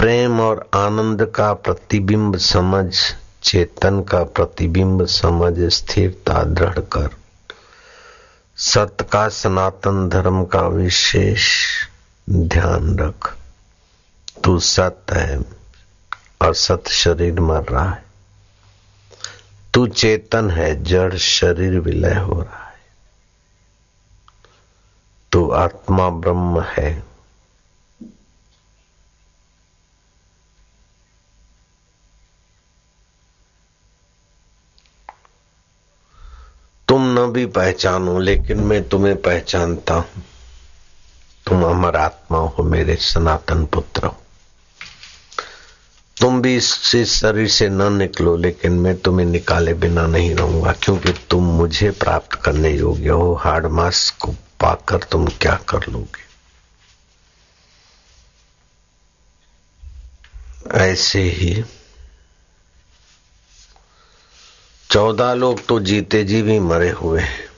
प्रेम और आनंद का प्रतिबिंब समझ, चेतन का प्रतिबिंब समझ, स्थिरता दृढ़ कर। सत का सनातन धर्म का विशेष ध्यान रख। तू सत है और सत शरीर मर रहा है। तू चेतन है, जड़ शरीर विलय हो रहा है। तू आत्मा ब्रह्म है तुम न भी पहचानो, लेकिन मैं तुम्हें पहचानता हूँ। तुम अमर आत्मा हो, मेरे सनातन पुत्र हो। तुम भी इस शरीर से न निकलो, लेकिन मैं तुम्हें निकाले बिना नहीं रहूँगा, क्योंकि तुम मुझे प्राप्त करने योग्य हो। हार्ड मास को पाकर तुम क्या कर लोगे? ऐसे ही चौदह लोग तो जीते जी भी मरे हुए हैं।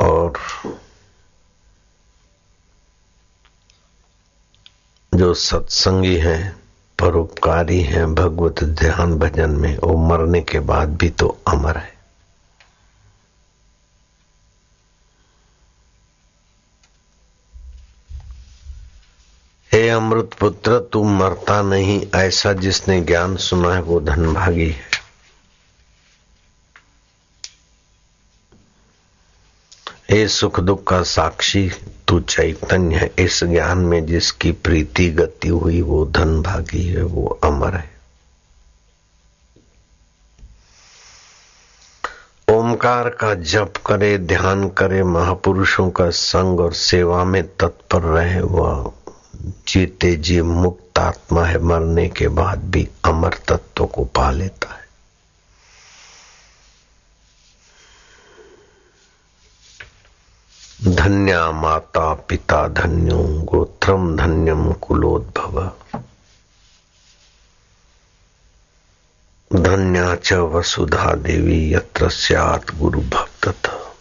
और जो सत्संगी हैं, परोपकारी हैं, भगवत ध्यान भजन में, वो मरने के बाद भी तो अमर है। अमृत पुत्र तू मरता नहीं, ऐसा जिसने ज्ञान सुना है, वो धनभागी है। हे सुख दुख का साक्षी, तू चैतन्य है। इस ज्ञान में जिसकी प्रीति गति हुई, वो धन भागी है, वो अमर है। ओमकार का जप करे, ध्यान करे, महापुरुषों का संग और सेवा में तत्पर रहे, वह जीते जी मुक्त आत्मा है, मरने के बाद भी अमर तत्व को पा लेता है। धन्या माता पिता धन्यो, गोत्रम धन्यम कुलोद्भव। धन्या च वसुधा देवी, यत्र गुरु भक्त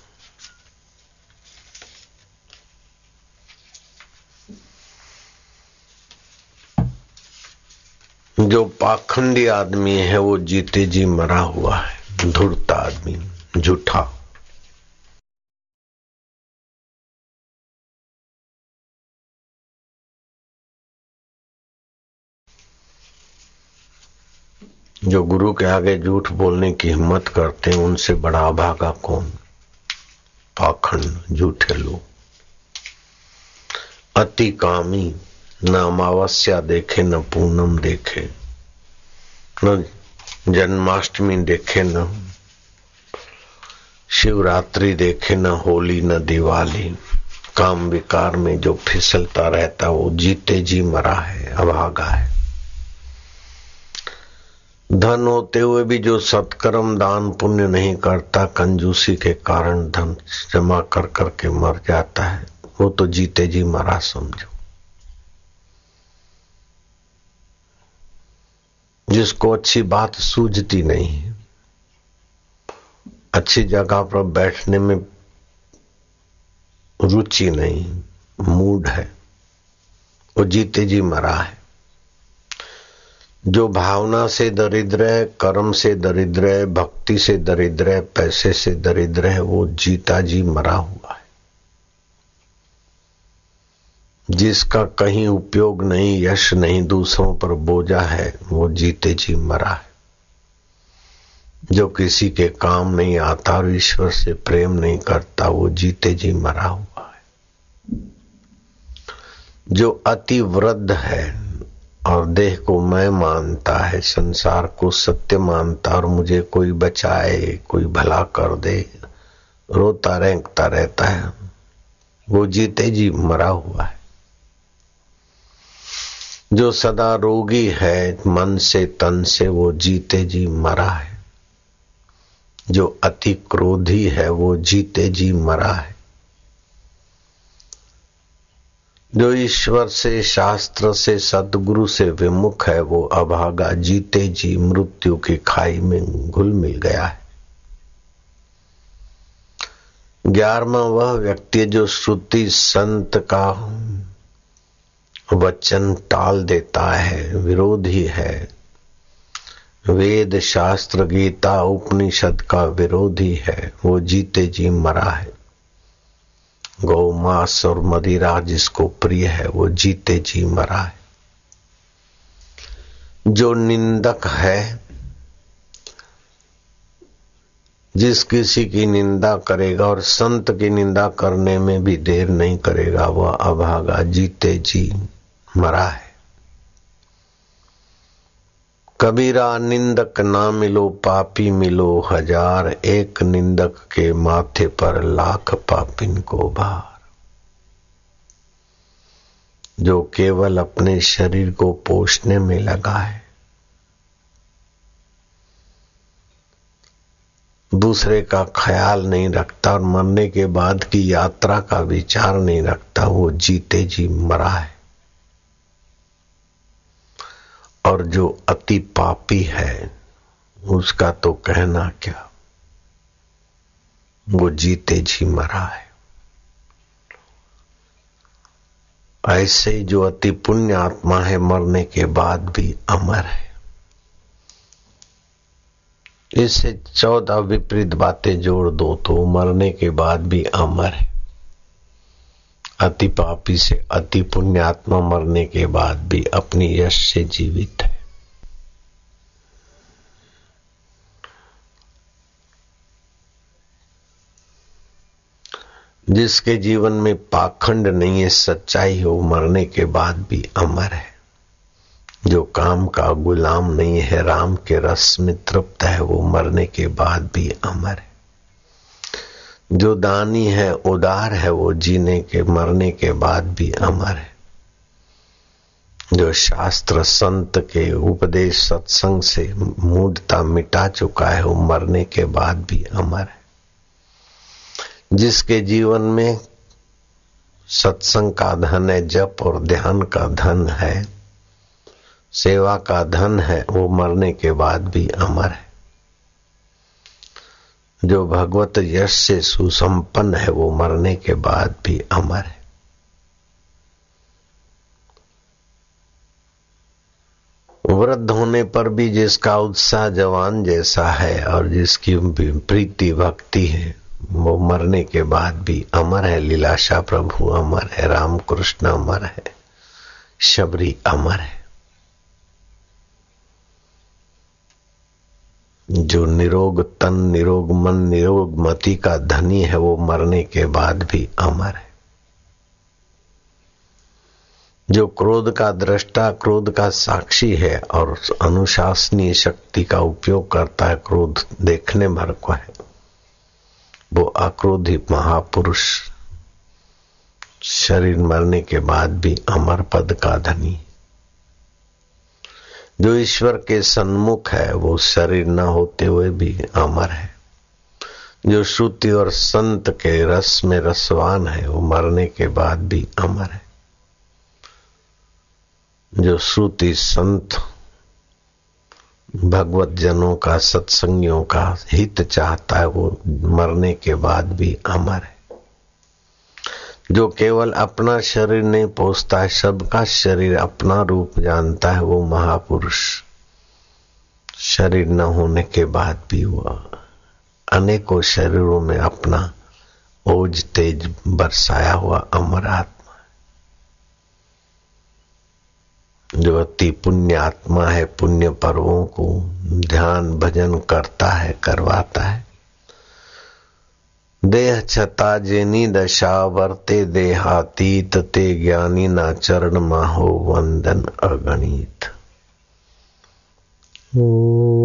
जो पाखंडी आदमी है, वो जीते जी मरा हुआ है। धुरता आदमी, झूठा। जो गुरु के आगे झूठ बोलने की हिम्मत करते हैं, उनसे बड़ा अभागा कौन? पाखंड, झूठे लोग। अति कामी। न अमावस्या देखे, न पूनम देखे। न जन्माष्टमी देखे, न शिवरात्रि देखे, न होली, न दिवाली। काम विकार में जो फिसलता रहता, वो जीते जी मरा है अभागा है। धन होते हुए भी जो सत्कर्म दान पुण्य नहीं करता, कंजूसी के कारण धन जमा कर करके मर जाता है। वो तो जीते जी मरा, समझो। जिसको अच्छी बात सूझती नहीं अच्छी जगह पर बैठने में रुचि नहीं, मूड है। वो जीते जी मरा है। जो भावना से दरिद्र है, कर्म से दरिद्र है, भक्ति से दरिद्र है, पैसे से दरिद्र है, वो जीता जी मरा हुआ है। जिसका कहीं उपयोग नहीं, यश नहीं, दूसरों पर बोझा है, वो जीते जी मरा है। जो किसी के काम नहीं आता और ईश्वर से प्रेम नहीं करता, वो जीते जी मरा हुआ है। जो अति वृद्ध है और देह को मैं मानता है, संसार को सत्य मानता और मुझे कोई बचाए, कोई भला कर दे रोता रेंकता रहता है, वो जीते जी मरा हुआ है। जो सदा रोगी है, मन से, तन से, वो जीते जी मरा है। जो अति क्रोधी है, वो जीते जी मरा है। जो ईश्वर से, शास्त्र से, सदगुरु से विमुख है, वो अभागा, जीते जी मृत्यु की खाई में घुल मिल गया है। ग्यारहवा वह व्यक्ति जो श्रुति संत का वचन टाल देता है, विरोधी है। वेद शास्त्र गीता उपनिषद का विरोधी है, वो जीते जी मरा है। गौ मास और मदिरा जिसको प्रिय है, वो जीते जी मरा है। जो निंदक है, जिस किसी की निंदा करेगा और संत की निंदा करने में भी देर नहीं करेगा, वह अभागा, जीते जी। मरा है। कबीरा निंदक ना मिलो, पापी मिलो हज़ार। एक निंदक के माथे पर लाख पापिन को भार। जो केवल अपने शरीर को पोषने में लगा है। दूसरे का ख्याल नहीं रखता और मरने के बाद की यात्रा का विचार नहीं रखता, वो जीते जी मरा है। और जो अति पापी है, उसका तो कहना क्या? वो जीते जी मरा है। ऐसे जो अति पुण्य आत्मा है, मरने के बाद भी अमर है। इससे चौदह विपरीत बातें जोड़ दो तो मरने के बाद भी अमर है। अति पापी से अति पुण्यात्मा मरने के बाद भी अपनी यश से जीवित है। जिसके जीवन में पाखंड नहीं है, सच्चाई है मरने के बाद भी अमर है। जो काम का गुलाम नहीं है, राम के रस में तृप्त है, वो मरने के बाद भी अमर है। जो दानी है, उदार है, वो जीने के, मरने के बाद भी अमर है। जो शास्त्र संत के उपदेश सत्संग से मूडता मिटा चुका है, वो मरने के बाद भी अमर है। जिसके जीवन में सत्संग का धन है, जप और ध्यान का धन है, सेवा का धन है, वो मरने के बाद भी अमर है। जो भगवत यश से सुसंपन्न है, वो मरने के बाद भी अमर है। वृद्ध होने पर भी जिसका उत्साह जवान जैसा है और जिसकी प्रीति भक्ति है, वो मरने के बाद भी अमर है। लीलाशा प्रभु अमर है राम कृष्ण अमर है, शबरी अमर है। जो निरोग तन, निरोग मन, निरोग मति का धनी है, वो मरने के बाद भी अमर है। जो क्रोध का दृष्टा, क्रोध का साक्षी है और अनुशासनीय शक्ति का उपयोग करता है, क्रोध देखने भर को है, वो अक्रोधी महापुरुष, शरीर मरने के बाद भी अमर पद का धनी जो ईश्वर के सन्मुख है, वो शरीर न होते हुए भी अमर है। जो श्रुति और संत के रस में रसवान है, वो मरने के बाद भी अमर है। जो श्रुति, संत भगवत जनों का, सत्संगियों का हित चाहता है, वो मरने के बाद भी अमर है। जो केवल अपना शरीर नहीं पोसता है, सबका शरीर अपना रूप जानता है, वो महापुरुष। शरीर न होने के बाद भी हुआ। अनेकों शरीरों में अपना ओज तेज बरसाया हुआ अमर आत्मा जो अति पुण्य आत्मा है, पुण्य पर्वों को ध्यान भजन करता है, करवाता है। देह छता जेनी दशा वर्ते देहातीत ते ज्ञानी ना चरण माहो वंदन अगणित। मरना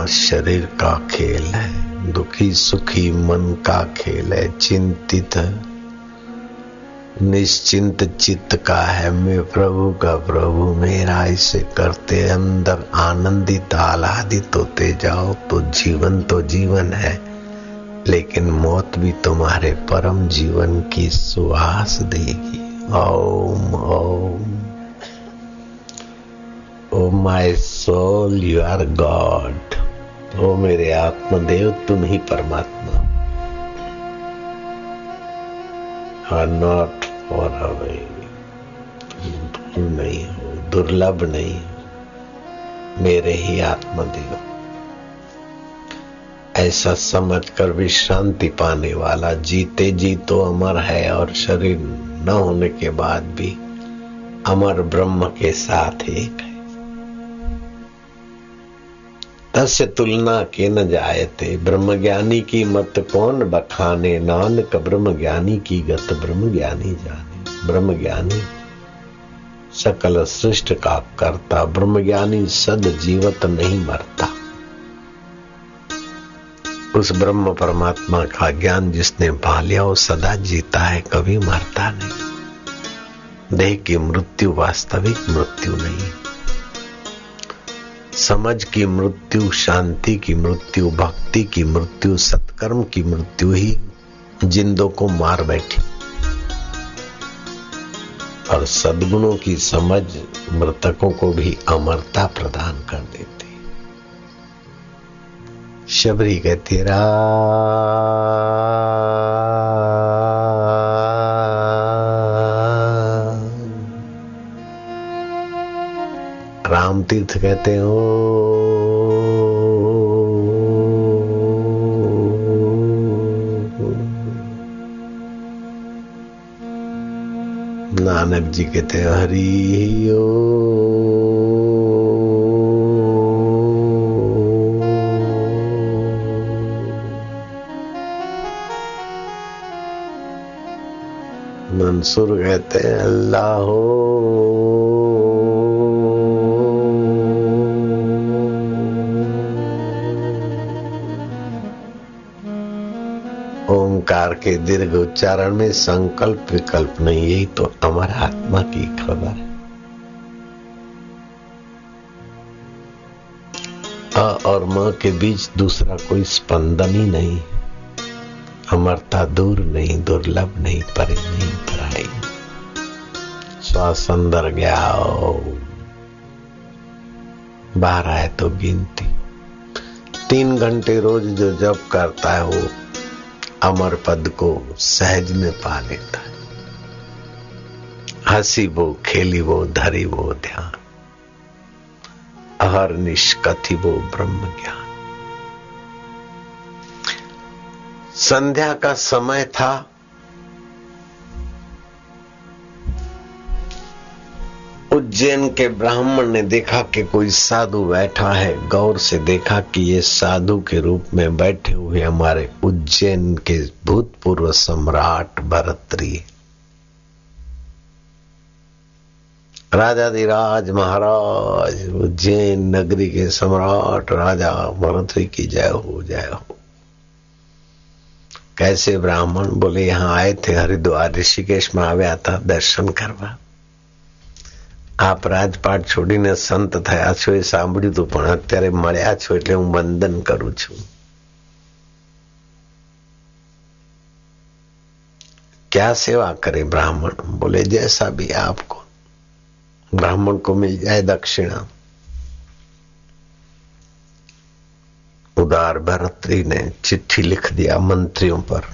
जीना शरीर का खेल है, दुखी सुखी मन का खेल है, चिंतित निश्चिंत चित्त का है, मैं प्रभु का प्रभु, मेरा इसे करते अंदर आनंदित, आह्लादित होते जाओ तो जीवन तो जीवन है, लेकिन मौत भी तुम्हारे परम जीवन की सुहास देगी। ओम ओम। O my soul, you are God. ओ मेरे आत्मदेव, तुम ही परमात्मा। आर नॉट फॉर अवे नहीं हो, दुर्लभ नहीं हो, मेरे ही आत्मदेव। ऐसा समझकर विश्रांति पाने वाला, जीते जी तो अमर है और शरीर न होने के बाद भी अमर ब्रह्म के साथ एक है। तस्य तुलना के न जायते ब्रह्म ज्ञानी की मत कौन बखाने? नानक ब्रह्म ज्ञानी की गत ब्रह्म ज्ञानी जाने। ब्रह्म ज्ञानी सकल सृष्ट का करता ब्रह्म ज्ञानी सद जीवत नहीं मरता। उस ब्रह्म परमात्मा का ज्ञान जिसने पा लिया वो सदा जीता है, कभी मरता नहीं। देह की मृत्यु वास्तविक मृत्यु नहीं समझ की मृत्यु, शांति की मृत्यु, भक्ति की मृत्यु, सत्कर्म की मृत्यु ही जिंदों को मार बैठी। और सदगुणों की समझ मृतकों को भी अमरता प्रदान कर देती। शबरी कहती रा तीर्थ कहते हो नानक जी कहते हैं हरि ओ मंसूर कहते हैं अल्लाह हो ओंकार के दीर्घ उच्चारण में संकल्प विकल्प नहीं, यही तो अमर आत्मा की खबर है। अ और म के बीच दूसरा कोई स्पंदन ही नहीं। अमरता दूर नहीं, दुर्लभ नहीं, परे नहीं, पराई। श्वास अंदर गया बाहर आए तो गिनती। तीन घंटे रोज जो जप करता है, वो अमर पद को सहज में पा लेता है। हँसी वो, खेली वो, धरी वो ध्यान। अहर निष्कथि वो ब्रह्म ज्ञान। संध्या का समय था उज्जैन के ब्राह्मण ने देखा कि कोई साधु बैठा है, गौर से देखा कि ये साधु के रूप में बैठे हुए हमारे उज्जैन के भूतपूर्व सम्राट भरतरी। राजाधिराज महाराज, उज्जैन नगरी के सम्राट राजा भरतरी की जय हो जय हो। कैसे ब्राह्मण बोले, यहाँ आए थे हरिद्वार, ऋषिकेश में आव्या था दर्शन करवा। આપ રાજપાટ છોડીને સંત થયા છો એ સાંભળ્યું હતું પણ અત્યારે મળ્યા છો એટલે હું વંદન કરું છું क्या सेवा करे ब्राह्मण बोले जैसा भी आपको ब्राह्मण को मिल जाए दक्षिणा उदार भरतरी ने चिट्ठी लिख दिया मंत्रियों पर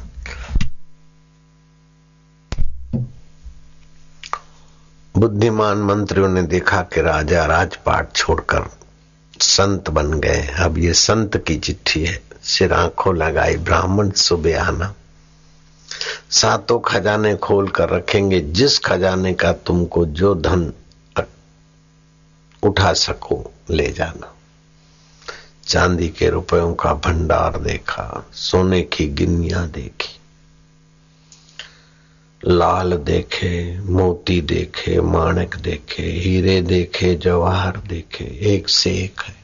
बुद्धिमान मंत्रियों ने देखा कि राजा राजपाट छोड़कर संत बन गए अब ये संत की चिट्ठी है। सिर आँखों लगाई ब्राह्मण सुबह आना। सातों खजाने खोल कर रखेंगे। जिस खजाने का तुमको जो धन उठा सको, ले जाना। चांदी के रुपयों का भंडार देखा, सोने की गिन्नियाँ देखी। लाल देखे, मोती देखे, माणक देखे, हीरे देखे, जवाहर देखे, एक से एक है।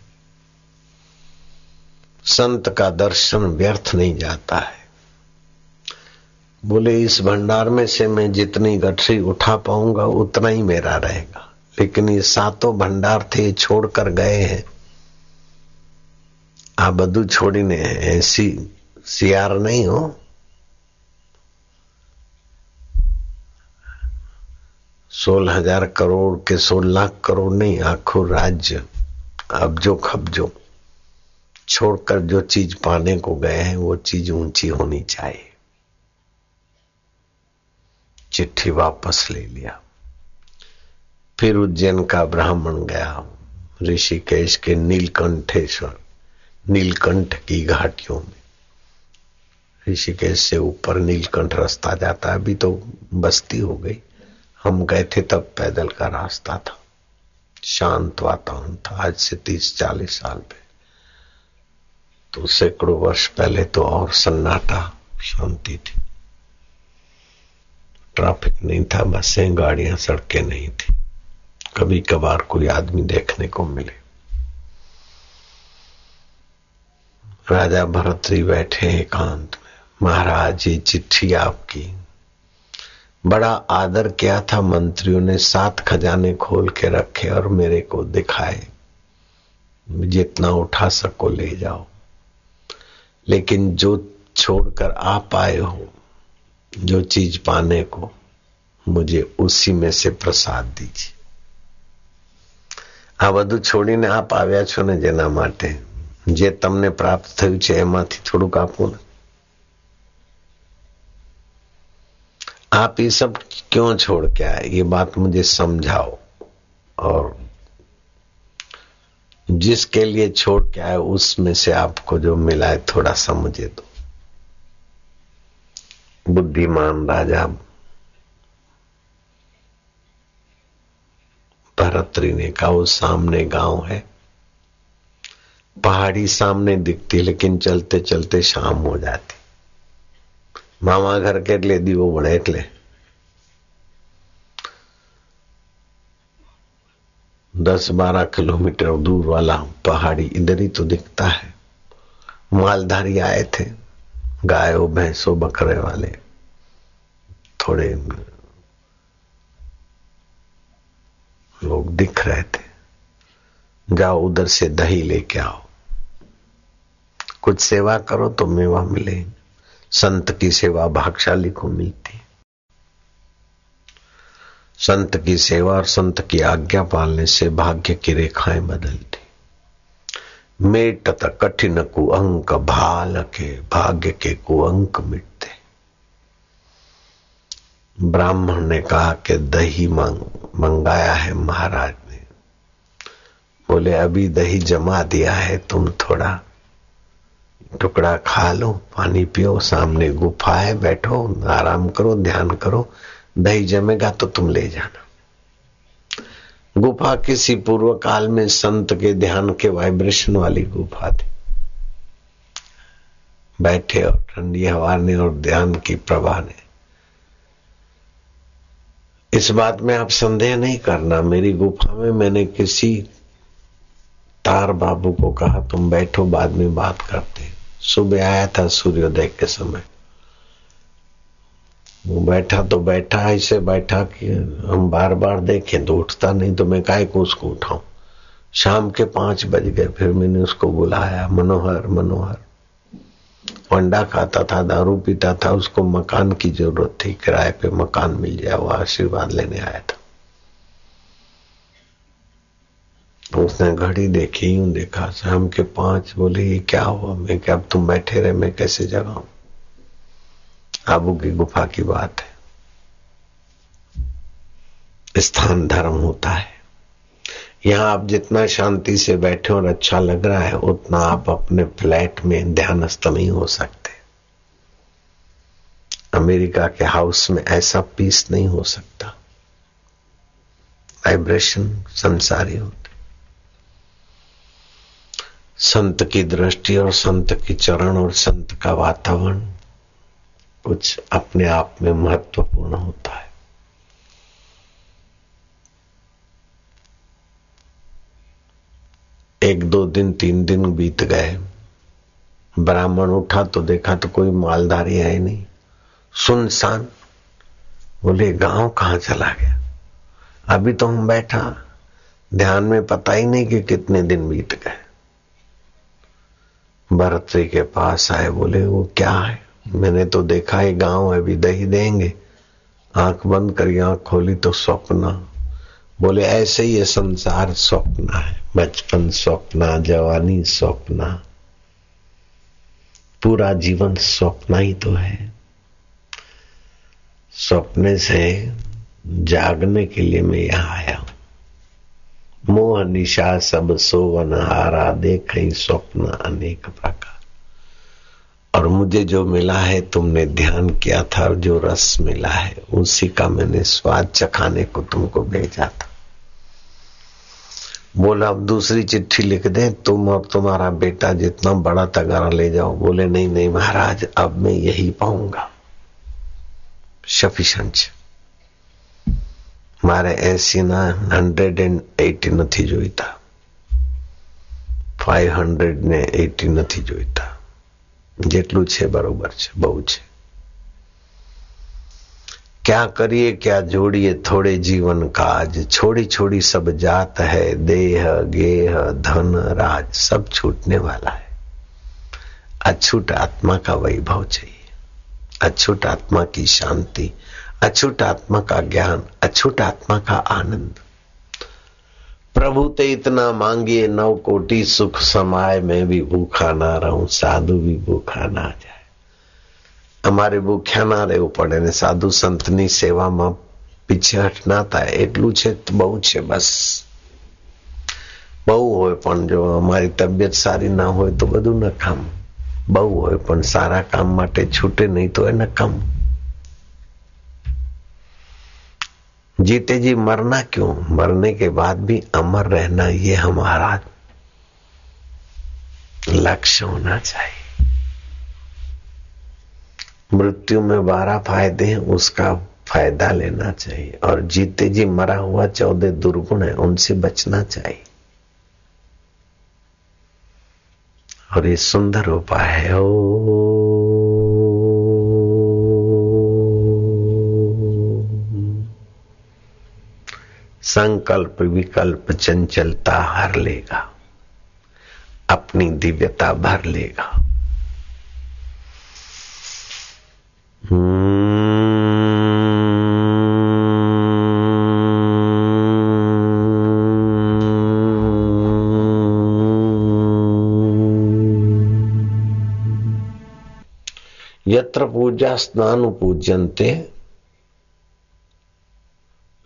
संत का दर्शन व्यर्थ नहीं जाता है। बोले, इस भंडार में से मैं जितनी गठरी उठा पाऊँगा, उतना ही मेरा रहेगा। लेकिन ये सातों भंडार थे छोड़कर गए हैं। आ बधु छोड़ी ने ऐसी सियार नहीं हो। सोलह हज़ार करोड़ के सोलह लाख करोड़ नहीं, आखो राज्य। अब जो खबजो छोड़कर जो चीज़ पाने को गए हैं, वो चीज़ ऊँची होनी चाहिए। चिट्ठी वापस ले लिया। फिर उज्जैन का ब्राह्मण गया। ऋषिकेश के नीलकंठेश्वर, नीलकंठ की घाटियों में। ऋषिकेश से ऊपर नीलकंठ रास्ता जाता है, अभी तो बस्ती हो गई। हम गए थे तब पैदल का रास्ता था। शांत वातावरण था, आज से तीस चालीस साल पे। तो सैकड़ों वर्ष पहले तो और सन्नाटा, शांति थी। ट्रैफ़िक नहीं था, बसें, गाड़ियाँ सड़कें नहीं थी। कभी कभार कोई आदमी देखने को मिले। राजा भरतरी बैठे एकांत में। महाराज ये चिट्ठी आपकी बड़ा आदर किया था मंत्रियों ने सात खजाने खोल के रखे और मेरे को दिखाए जितना उठा सको ले जाओ लेकिन जो छोड़कर आप आए हो जो चीज पाने को मुझे उसी में से प्रसाद दीजिए આ બધું છોડીને આપ આવ્યા છો ને જેના માટે જે તમને પ્રાપ્ત થયું છે એમાંથી થોડુંક આપવું ને आप ये सब क्यों छोड़ के आए? ये बात मुझे समझाओ। और जिसके लिए छोड़ के आए, उसमें से आपको जो मिला है, थोड़ा सा मुझे दो। बुद्धिमान राजा भरतरी ने कहा वो सामने गाँव है। पहाड़ी सामने दिखती, लेकिन चलते चलते शाम हो जाती। मामा घर के એટલે દીવો વળે એટલે दस बारह किलोमीटर दूर वाला पहाड़ी इधर ही तो दिखता है मालधारी आए थे गायों भैंसों बकरे वाले थोड़े लोग दिख रहे थे जाओ उधर से दही लेके आओ कुछ सेवा करो तो मेवा मिले संत की सेवा भागशाली को मिलती। संत की सेवा और संत की आज्ञा पालने से भाग्य की रेखाएँ बदलती। मेटत कठिन कुअंक भाल के भाग्य के कुअंक मिटते। ब्राह्मण ने कहा कि दही मंगाया है महाराज ने। बोले, अभी दही जमा दिया है तुम थोड़ा टुकड़ा खा लो, पानी पियो, सामने गुफा है, बैठो, आराम करो, ध्यान करो, दही जमेगा तो तुम ले जाना। गुफा किसी पूर्व काल में संत के ध्यान के वाइब्रेशन वाली गुफा थी। बैठे और ठंडी हवा ने और ध्यान की प्रभा ने। इस बात में आप संदेह नहीं करना, मेरी गुफा में मैंने किसी तार बाबू को कहा, तुम बैठो, बाद में बात करते सुबह आया था सूर्योदय के समय। वो बैठा तो बैठा, ऐसे बैठा कि हम बार बार देखें तो उठता नहीं तो मैं काय को उसको उठाऊं? शाम के पाँच बज गए, फिर मैंने उसको बुलाया, मनोहर मनोहर। अंडा खाता था, दारू पीता था, उसको मकान की ज़रूरत थी, किराए पे मकान मिल जाए, वो आशीर्वाद लेने आया था। उसने घड़ी देखी, यूँ देखा शाम के पाँच बोले, ये क्या हुआ? मैं क्या, अब तुम बैठे रहे, मैं कैसे जगाऊं? आबू की गुफा की बात है। स्थान धर्म होता है। यहाँ आप जितना शांति से बैठे और अच्छा लग रहा है, उतना आप अपने फ्लैट में ध्यानस्थ नहीं हो सकते। अमेरिका के हाउस में ऐसा पीस नहीं हो सकता। वाइब्रेशन संसारी होते संत की दृष्टि और संत की चरण और संत का वातावरण कुछ अपने आप में महत्वपूर्ण होता है। एक दो दिन, तीन दिन बीत गए। ब्राह्मण उठा तो देखा तो कोई मालधारी है नहीं। सुनसान बोले, गाँव कहाँ चला गया? अभी तो हम बैठा। ध्यान में पता ही नहीं कि कितने दिन बीत गए। भरत के पास आए, बोले, वो क्या है? मैंने तो देखा है, गाँव है, अभी दही देंगे। आँख बंद करी आँख खोली तो स्वप्न। बोले, ऐसे ही ये संसार स्वप्न है, बचपन स्वप्न, जवानी स्वप्न। पूरा जीवन स्वप्न ही तो है। स्वप्ने से जागने के लिए मैं यहाँ आया हूँ। मोह निशा सब सोवन हारा देख स्वप्न अनेक प्रकार। और मुझे जो मिला है, तुमने ध्यान किया था, और जो रस मिला है, उसी का मैंने स्वाद चखाने को तुमको भेजा था। बोला, अब दूसरी चिट्ठी लिख दे, तुम और तुम्हारा बेटा जितना बड़ा तगारा ले जाओ। बोले, नहीं नहीं महाराज, अब मैं यही पाऊँगा। सफिशंट મારે એસી ના હંડ્રેડ એન્ડ એટી નથી જોઈતા ફાઈવ હંડ્રેડ ને એટી નથી જોઈતા જેટલું છે બરોબર છે બહુ છે क्या करिए क्या जोड़िए थोड़े जीवन काज छोड़ी छोड़ी सब जात है देह गेह धन राज सब छूटने वाला है अछूट आत्मा का वैभव चाहिए अछूट आत्मा की शांति अछूट आत्मा का ज्ञान अछूट आत्मा का आनंद प्रभु ते इतना मांगिए नव कोटि सुख समाय में भी भूखा ना रहूं साधु भी भूखा ना जाए અમારે ભૂખ્યા ના રહેવું પડે ને સાધુ સંતની સેવામાં પીછેહટ ના થાય એટલું છે બહુ છે બસ બહુ હોય પણ જો અમારી તબિયત સારી ના હોય તો બધું નકામ બહુ હોય પણ સારા કામ માટે છૂટે નહીં તો એ નકામ जीते जी मरना क्यों? मरने के बाद भी अमर रहना, ये हमारा लक्ष्य होना चाहिए। मृत्यु में बारह फ़ायदे हैं, उसका फ़ायदा लेना चाहिए। और जीते जी मरा हुआ चौदह दुर्गुण है, उनसे बचना चाहिए। और ये सुंदर उपाय है। ओ संकल्प विकल्प चंचलता हर लेगा। अपनी दिव्यता भर लेगा। यत्र पूजा स्नान पूजनते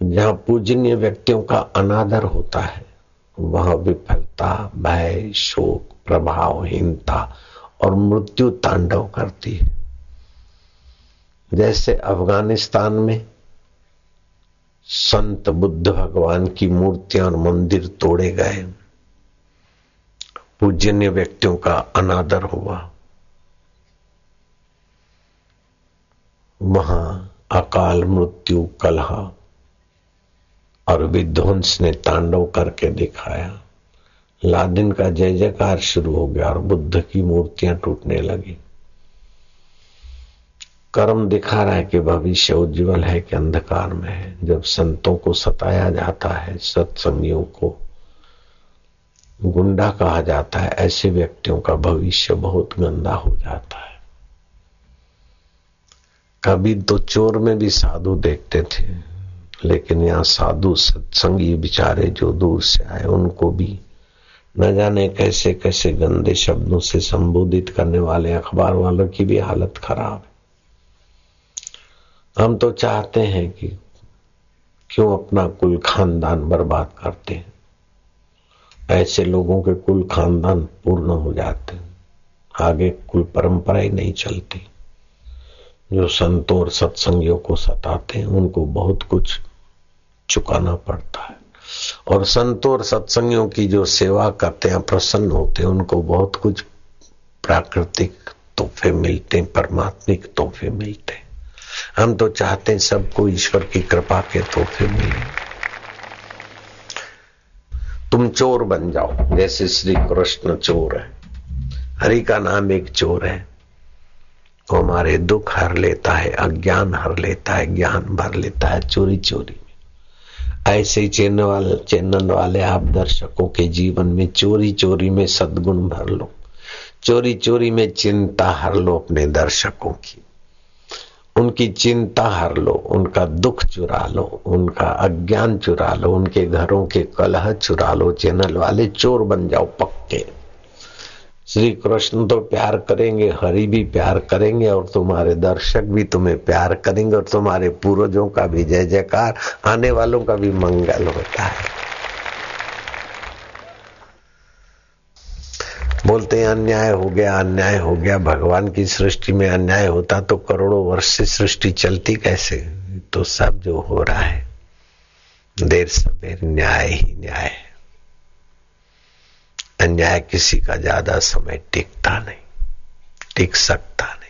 जहाँ पूजनीय व्यक्तियों का अनादर होता है, वहाँ विफलता, भय, शोक, प्रभावहीनता और मृत्यु तांडव करती है। जैसे अफ़गानिस्तान में संत बुद्ध भगवान की मूर्तियाँ और मंदिर तोड़े गए, पूजनीय व्यक्तियों का अनादर हुआ। वहाँ अकाल मृत्यु, कलह और विध्वंस ने तांडव करके दिखाया। लादिन का जय जयकार शुरू हो गया और बुद्ध की मूर्तियाँ टूटने लगी। कर्म दिखा रहा है कि भविष्य उज्जवल है कि अंधकार में है। जब संतों को सताया जाता है, सत्संगियों को गुंडा कहा जाता है, ऐसे व्यक्तियों का भविष्य बहुत गंदा हो जाता है। कभी तो चोर में भी साधु देखते थे। लेकिन यहाँ साधु सत्संगी बिचारे जो दूर से आए, उनको भी न जाने कैसे कैसे गंदे शब्दों से संबोधित करने वाले अखबार वालों की भी हालत खराब है। हम तो चाहते हैं कि क्यों अपना कुल खानदान बर्बाद करते हैं? ऐसे लोगों के कुल खानदान पूर्ण हो जाते हैं। आगे कुल परंपरा ही नहीं चलती। जो संतों और सत्संगियों को सताते हैं, उनको बहुत कुछ चुकाना पड़ता है। और संतों और सत्संगियों की जो सेवा करते हैं, प्रसन्न होते हैं, उनको बहुत कुछ प्राकृतिक तोहफे मिलते हैं, परमात्मिक तोहफे मिलते हैं। हम तो चाहते हैं सबको ईश्वर की कृपा के तोहफे मिले। तुम चोर बन जाओ, जैसे श्री कृष्ण चोर है। हरि का नाम एक चोर है। वो हमारे दुख हर लेता है, अज्ञान हर लेता है, ज्ञान भर लेता है चोरी चोरी ऐसे चैनल वाले चैनल वाले आप दर्शकों के जीवन में चोरी चोरी में सदगुण भर लो। चोरी चोरी में चिंता हर लो अपने दर्शकों की। उनकी चिंता हर लो, उनका दुख चुरा लो, उनका अज्ञान चुरा लो, उनके घरों के कलह चुरा लो, चैनल वाले चोर बन जाओ पक्के। श्री कृष्ण तो प्यार करेंगे, हरि भी प्यार करेंगे और तुम्हारे दर्शक भी तुम्हें प्यार करेंगे और तुम्हारे पूर्वजों का भी जय जयकार, आने वालों का भी मंगल होता है। बोलते हैं, अन्याय हो गया, अन्याय हो गया, भगवान की सृष्टि में अन्याय होता तो करोड़ों वर्ष से सृष्टि चलती कैसे? तो सब जो हो रहा है, देर सवेर न्याय ही न्याय। है अन्याय किसी का ज़्यादा समय टिकता नहीं, टिक सकता नहीं।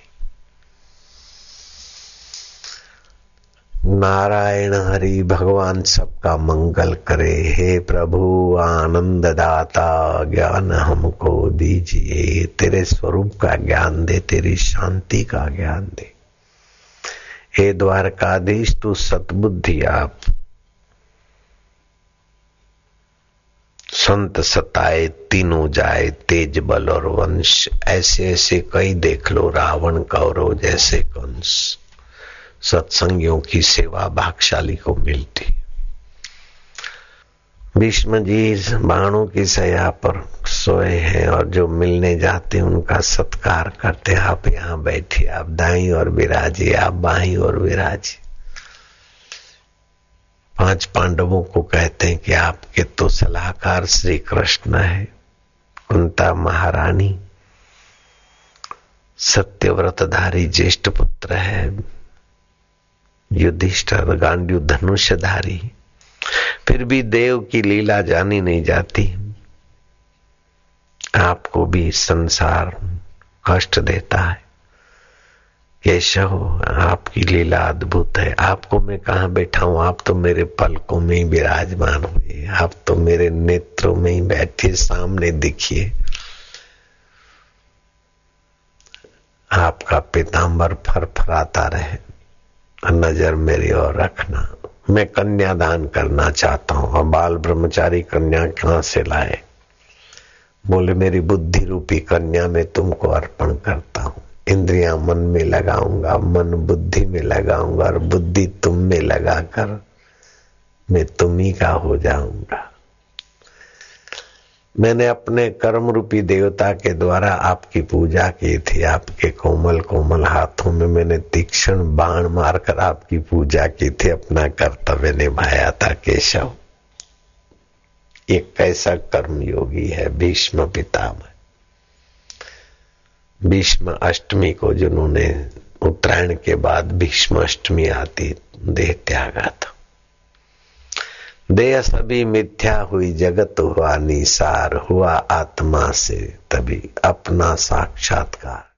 नारायण हरि भगवान सबका मंगल करे, हे प्रभु आनंद दाता ज्ञान हमको दीजिए, तेरे स्वरूप का ज्ञान दे, तेरी शांति का ज्ञान दे। हे द्वारकाधीश, तू सतबुद्धि आप संत सताए, तीनों जाए, तेज बल और वंश। ऐसे ऐसे कई देख लो, रावण कौरव जैसे कंस। सत्संगियों की सेवा भागशाली को मिलती। भीष्म जी बाणों की सया पर सोए हैं और जो मिलने जाते उनका सत्कार करते आप यहाँ बैठे आप दाई और विराजी आप बाई और विराजी पाँच पांडवों को कहते हैं कि आपके तो सलाहकार श्री कृष्ण है, कुंता महारानी, सत्यव्रतधारी ज्येष्ठ पुत्र है, युधिष्ठर गांडू धनुषधारी फिर भी देव की लीला जानी नहीं जाती। आपको भी संसार कष्ट देता है। केशव आपकी लीला अद्भुत है। आपको मैं कहा बैठा हूँ? आप तो मेरे पलकों में ही विराजमान हुए। आप तो मेरे नेत्रों में ही बैठे सामने दिखिए। आपका पिताम्बर फरफराता रहे। नज़र मेरी ओर रखना। मैं कन्या दान करना चाहता हूँ और बाल ब्रह्मचारी कन्या कहाँ से लाए? बोले, मेरी बुद्धि रूपी कन्या में तुमको अर्पण करता इंद्रियाँ मन में लगाऊँगा, मन बुद्धि में लगाऊँगा और बुद्धि तुम में लगाकर मैं तुम्ही का हो जाऊँगा। मैंने अपने कर्म रूपी देवता के द्वारा आपकी पूजा की थी, आपके कोमल कोमल हाथों में मैंने तीक्ष्ण बाण मारकर आपकी पूजा की थी, अपना कर्तव्य निभाया था केशव। एक कैसा कर्म योगी है, भीष्म पितामह। भीष्म अष्टमी को जिन्होंने उत्तरायण के बाद भीष्म अष्टमी आती, देह त्यागा था। देह सभी मिथ्या हुई, जगत हुआ, निसार हुआ, आत्मा से तभी अपना साक्षात्कार।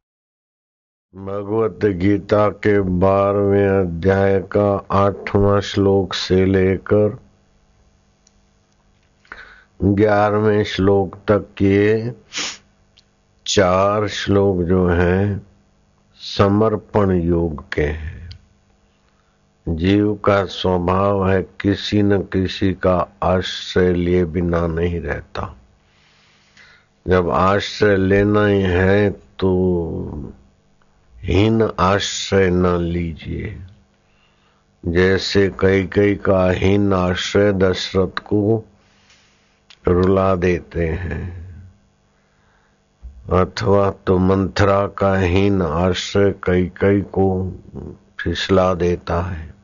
भगवत गीता के बारहवें अध्याय का आठवां श्लोक से लेकर ग्यारहवें श्लोक तक के चार श्लोक जो हैं, समर्पण योग के हैं। जीव का स्वभाव है, किसी न किसी का आश्रय लिए बिना नहीं रहता। जब आश्रय लेना ही है तो हीन आश्रय न लीजिए। जैसे कई कई का हीन आश्रय दशरथ को रुला देते हैं। अथवा तो मंथरा का हीन आश्रय कई कई को फिसला देता है।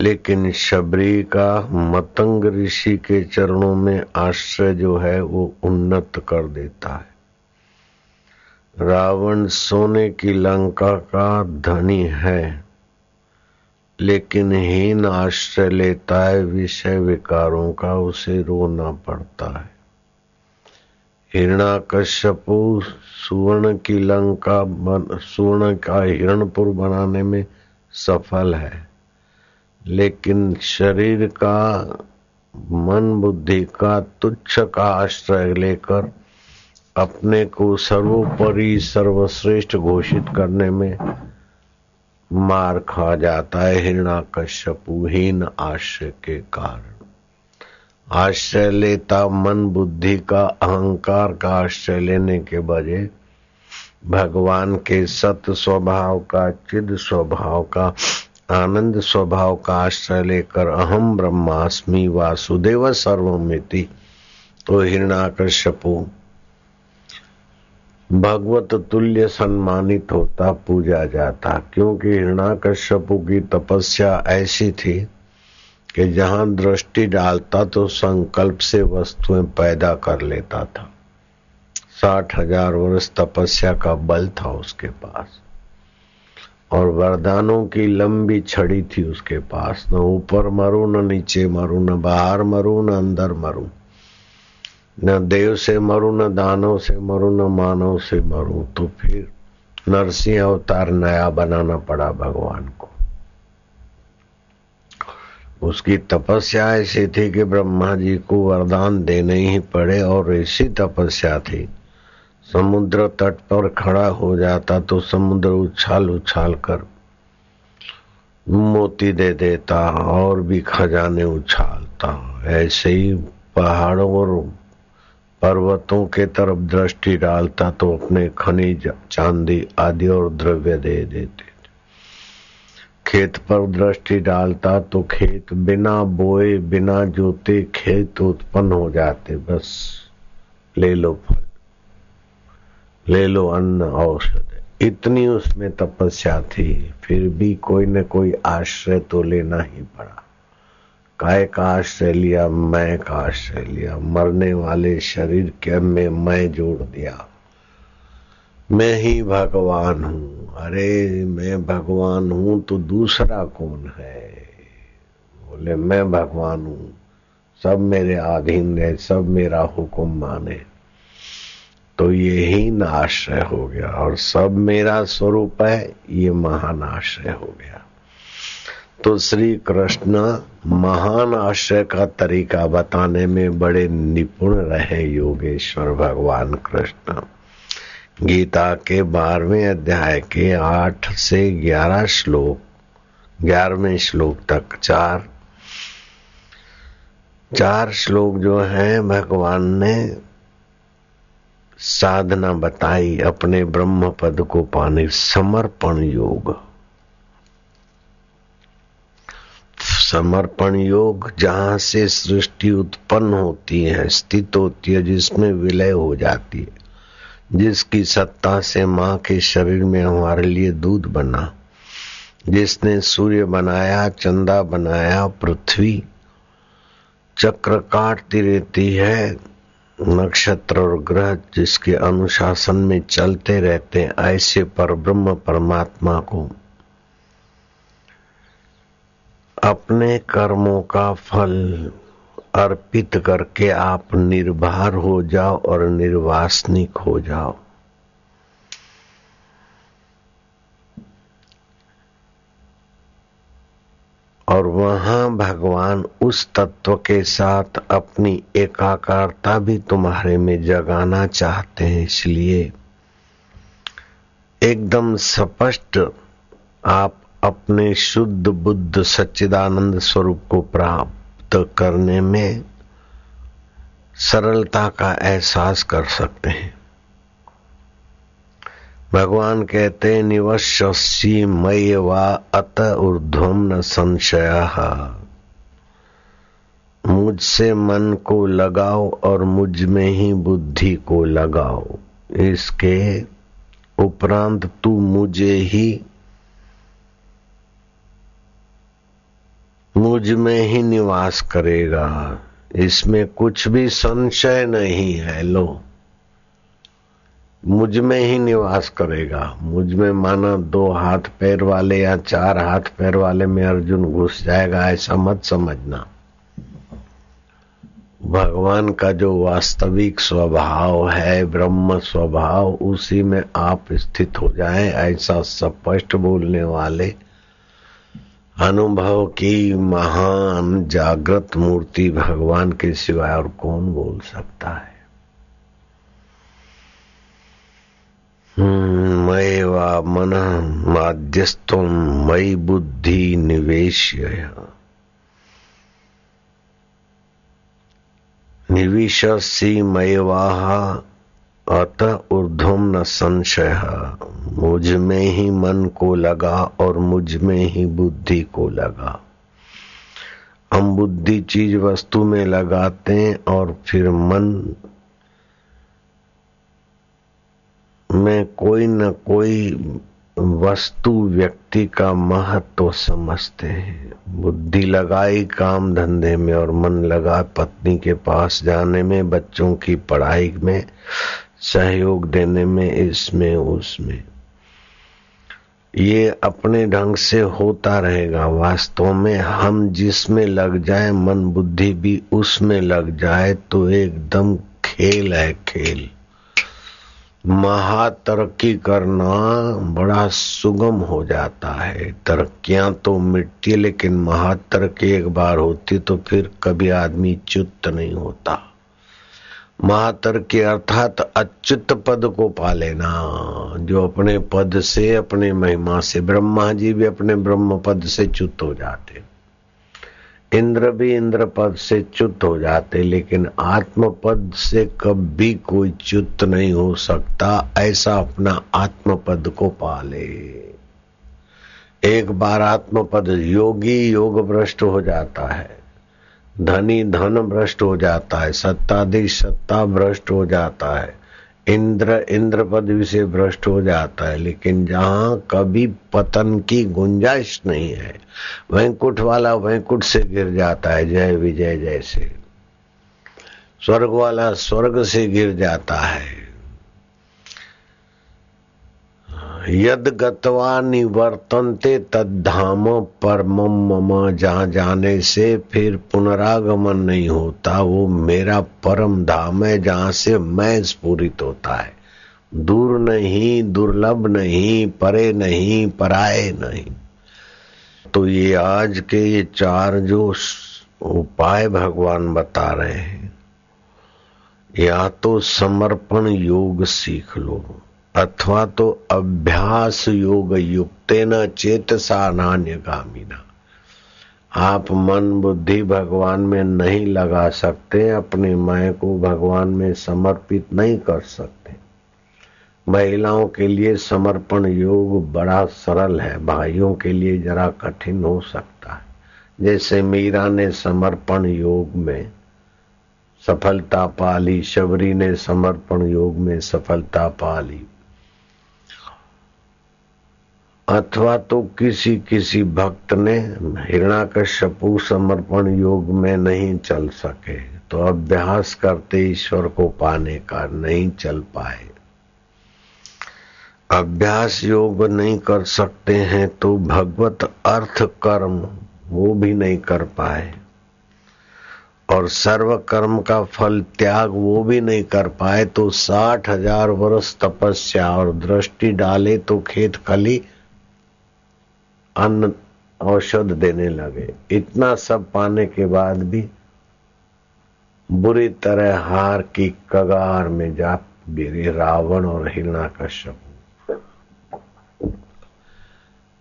लेकिन शबरी का मतंग ऋषि के चरणों में आश्रय जो है, वो उन्नत कर देता है। रावण सोने की लंका का धनी है, लेकिन हीन आश्रय लेता है, विषय विकारों का, उसे रोना पड़ता है। हिरणाकश्यपु सुवर्ण की लंका सुवर्ण का हिरणपुर बनाने में सफल है। लेकिन शरीर का, मन बुद्धि का तुच्छ का आश्रय लेकर अपने को सर्वोपरि सर्वश्रेष्ठ घोषित करने में मार खा जाता है हिरणा कश्यपुहीन आश्रय के कारण। आश्रय लेता मन बुद्धि का, अहंकार का आश्रय लेने के बजे भगवान के सत स्वभाव का, चिद स्वभाव का, आनंद स्वभाव का आश्रय लेकर अहम ब्रह्मास्मि वासुदेव सर्वमिति तो हिरणाकश्यपु, भगवत तुल्य सम्मानित होता पूजा जाता, क्योंकि हिरणाकश्यपु की तपस्या ऐसी थी कि जहाँ दृष्टि डालता तो संकल्प से वस्तुएँ पैदा कर लेता था। साठ हज़ार वर्ष तपस्या का बल था उसके पास। और वरदानों की लंबी छड़ी थी उसके पास। न ऊपर मरू, न नीचे मरू, न बाहर मरू, न अंदर मरू। न देव से मरू, न दानव से मरू, न मानव से मरू। तो फिर नरसिंह अवतार नया बनाना पड़ा भगवान को। उसकी तपस्या ऐसी थी कि ब्रह्मा जी को वरदान देने ही पड़े और ऐसी तपस्या थी। समुद्र तट पर खड़ा हो जाता तो समुद्र उछाल उछाल कर मोती दे देता और भी खजाने उछालता। ऐसे ही पहाड़ों और पर्वतों के तरफ़ दृष्टि डालता तो अपने खनिज, चांदी आदि और द्रव्य दे देते। खेत पर दृष्टि डालता तो खेत बिना बोए, बिना जोते खेत उत्पन्न हो जाते। बस, ले लो फल, ले लो अन्न, औषध। इतनी उसमें तपस्या थी, फिर भी कोई न कोई आश्रय तो लेना ही पड़ा। काय का आश्रय लिया, मैं का आश्रय लिया। मरने वाले शरीर के में मैं जोड़ दिया। मैं ही भगवान हूँ। अरे मैं भगवान हूँ तो दूसरा कौन है? बोले, मैं भगवान हूँ। सब मेरे अधीन है, सब मेरा हुक्म माने। तो ये ही नाश्रय हो गया और सब मेरा स्वरूप है, ये महान आश्रय हो गया। तो श्री कृष्ण महान आश्रय का तरीका बताने में बड़े निपुण रहे योगेश्वर भगवान कृष्ण। गीता के बारहवें अध्याय के आठ से ग्यारह श्लोक, ग्यारहवें श्लोक तक चार। चार श्लोक जो है, भगवान ने साधना बताई अपने ब्रह्म पद को पाने, समर्पण योग। समर्पण योग जहाँ से सृष्टि उत्पन्न होती है, स्थित होती है, जिसमें विलय हो जाती है। जिसकी सत्ता से माँ के शरीर में हमारे लिए दूध बना, जिसने सूर्य बनाया, चंदा बनाया, पृथ्वी चक्र काटती रहती है, नक्षत्र और ग्रह जिसके अनुशासन में चलते रहते ऐसे पर ब्रह्म परमात्मा को। अपने कर्मों का फल अर्पित करके आप निर्भर हो जाओ और निर्वासनिक हो जाओ। और वहाँ भगवान उस तत्व के साथ अपनी एकाकारता भी तुम्हारे में जगाना चाहते हैं, इसलिए एकदम स्पष्ट आप अपने शुद्ध बुद्ध सच्चिदानंद स्वरूप को प्राप्त करने में सरलता का एहसास कर सकते हैं। भगवान कहते निवश्यसी मय वा अत ऊर्ध्वम न संशय। मुझसे मन को लगाओ और मुझमें ही बुद्धि को लगाओ। इसके उपरांत तू मुझे ही मुझमें ही निवास करेगा। इसमें कुछ भी संशय नहीं है, लो। मुझमें ही निवास करेगा। मुझमें माना दो हाथ पैर वाले या चार हाथ पैर वाले में अर्जुन घुस जाएगा, ऐसा मत समझना। भगवान का जो वास्तविक स्वभाव है, ब्रह्म स्वभाव, उसी में आप स्थित हो जाएँ, ऐसा स्पष्ट बोलने वाले अनुभव की महान जागृत मूर्ति भगवान के सिवाय और कौन बोल सकता है? मय वा मन माध्यस्थो मई बुद्धि निवेश निविशसी मयवाह अत ऊर्धम न संशय। मुझमें ही मन को लगा और मुझमें ही बुद्धि को लगा। हम बुद्धि चीज़ वस्तु में लगाते हैं और फिर मन में कोई न कोई वस्तु व्यक्ति का महत्व तो समझते हैं। बुद्धि लगाई काम धंधे में और मन लगा पत्नी के पास जाने में, बच्चों की पढ़ाई में सहयोग देने में, इसमें, उसमें। ये अपने ढंग से होता रहेगा। वास्तव में हम जिसमें लग जाए, मन बुद्धि भी उसमें लग जाए तो एकदम खेल है खेल। महा तरक्की करना बड़ा सुगम हो जाता है। तरक्कियाँ तो मिटती, लेकिन महा तरक्की एक बार होती तो फिर कभी आदमी च्युत नहीं होता। महातरक्की अर्थात अच्युत पद को पा लेना। जो अपने पद से, अपने महिमा से, ब्रह्मा जी भी अपने ब्रह्म पद से च्युत हो जाते। इंद्र भी इंद्र पद से च्युत हो जाते, लेकिन आत्म पद से कभी कोई च्युत नहीं हो सकता। ऐसा अपना आत्म पद को पाले एक बार आत्म पद योगी, योग भ्रष्ट हो जाता है। धनी धन भ्रष्ट हो जाता है, सत्ताधीश सत्ता भ्रष्ट हो जाता है, इंद्र इंद्र पदवी से भ्रष्ट हो जाता है, लेकिन जहाँ कभी पतन की गुंजाइश नहीं है, वैंकुट वाला वैंकुट से गिर जाता है, जय विजय जैसे स्वर्ग वाला स्वर्ग से गिर जाता है। यद गतवा निवर्तनते तद्धाम परम मम जहाँ जाने से फिर पुनरागमन नहीं होता, वो मेरा परम धाम है जहाँ से मैं स्पूरित होता है। दूर नहीं, दुर्लभ नहीं, परे नहीं पराए नहीं। तो ये आज के ये चार जो उपाय भगवान बता रहे हैं, या तो समर्पण योग सीख लो। अथवा तो अभ्यास योग युक्त न चेतसा नान्य गामीना आप मन बुद्धि भगवान में नहीं लगा सकते, अपने मैं को भगवान में समर्पित नहीं कर सकते। महिलाओं के लिए समर्पण योग बड़ा सरल है, भाइयों के लिए जरा कठिन हो सकता है। जैसे मीरा ने समर्पण योग में सफलता पाली शबरी ने समर्पण योग में सफलता पाली अथवा तो किसी किसी भक्त ने हिरणाकश्यपु समर्पण योग में नहीं चल सके तो अभ्यास करते ईश्वर को पाने का नहीं चल पाए। अभ्यास योग नहीं कर सकते हैं तो भगवत अर्थ कर्म वो भी नहीं कर पाए। और सर्व कर्म का फल त्याग वो भी नहीं कर पाए तो साठ हज़ार वर्ष तपस्या और दृष्टि डाले तो खेत खली अन्न औषध देने लगे। इतना सब पाने के बाद भी बुरी तरह हार की कगार में जा गिरे रावण और हिरणा कश्यप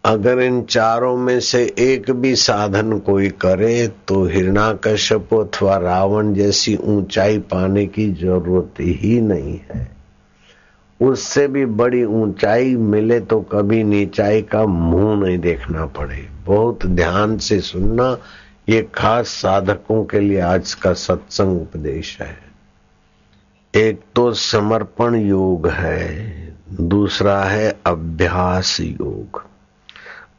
अगर इन चारों में से एक भी साधन कोई करे तो हिरणा कश्यप अथवा रावण जैसी ऊंचाई पाने की ज़रूरत ही नहीं है। उससे भी बड़ी ऊंचाई मिले तो कभी नीचाई का मुँह नहीं देखना पड़े। बहुत ध्यान से सुनना, ये खास साधकों के लिए आज का सत्संग उपदेश है। एक तो समर्पण योग है, दूसरा है अभ्यास योग।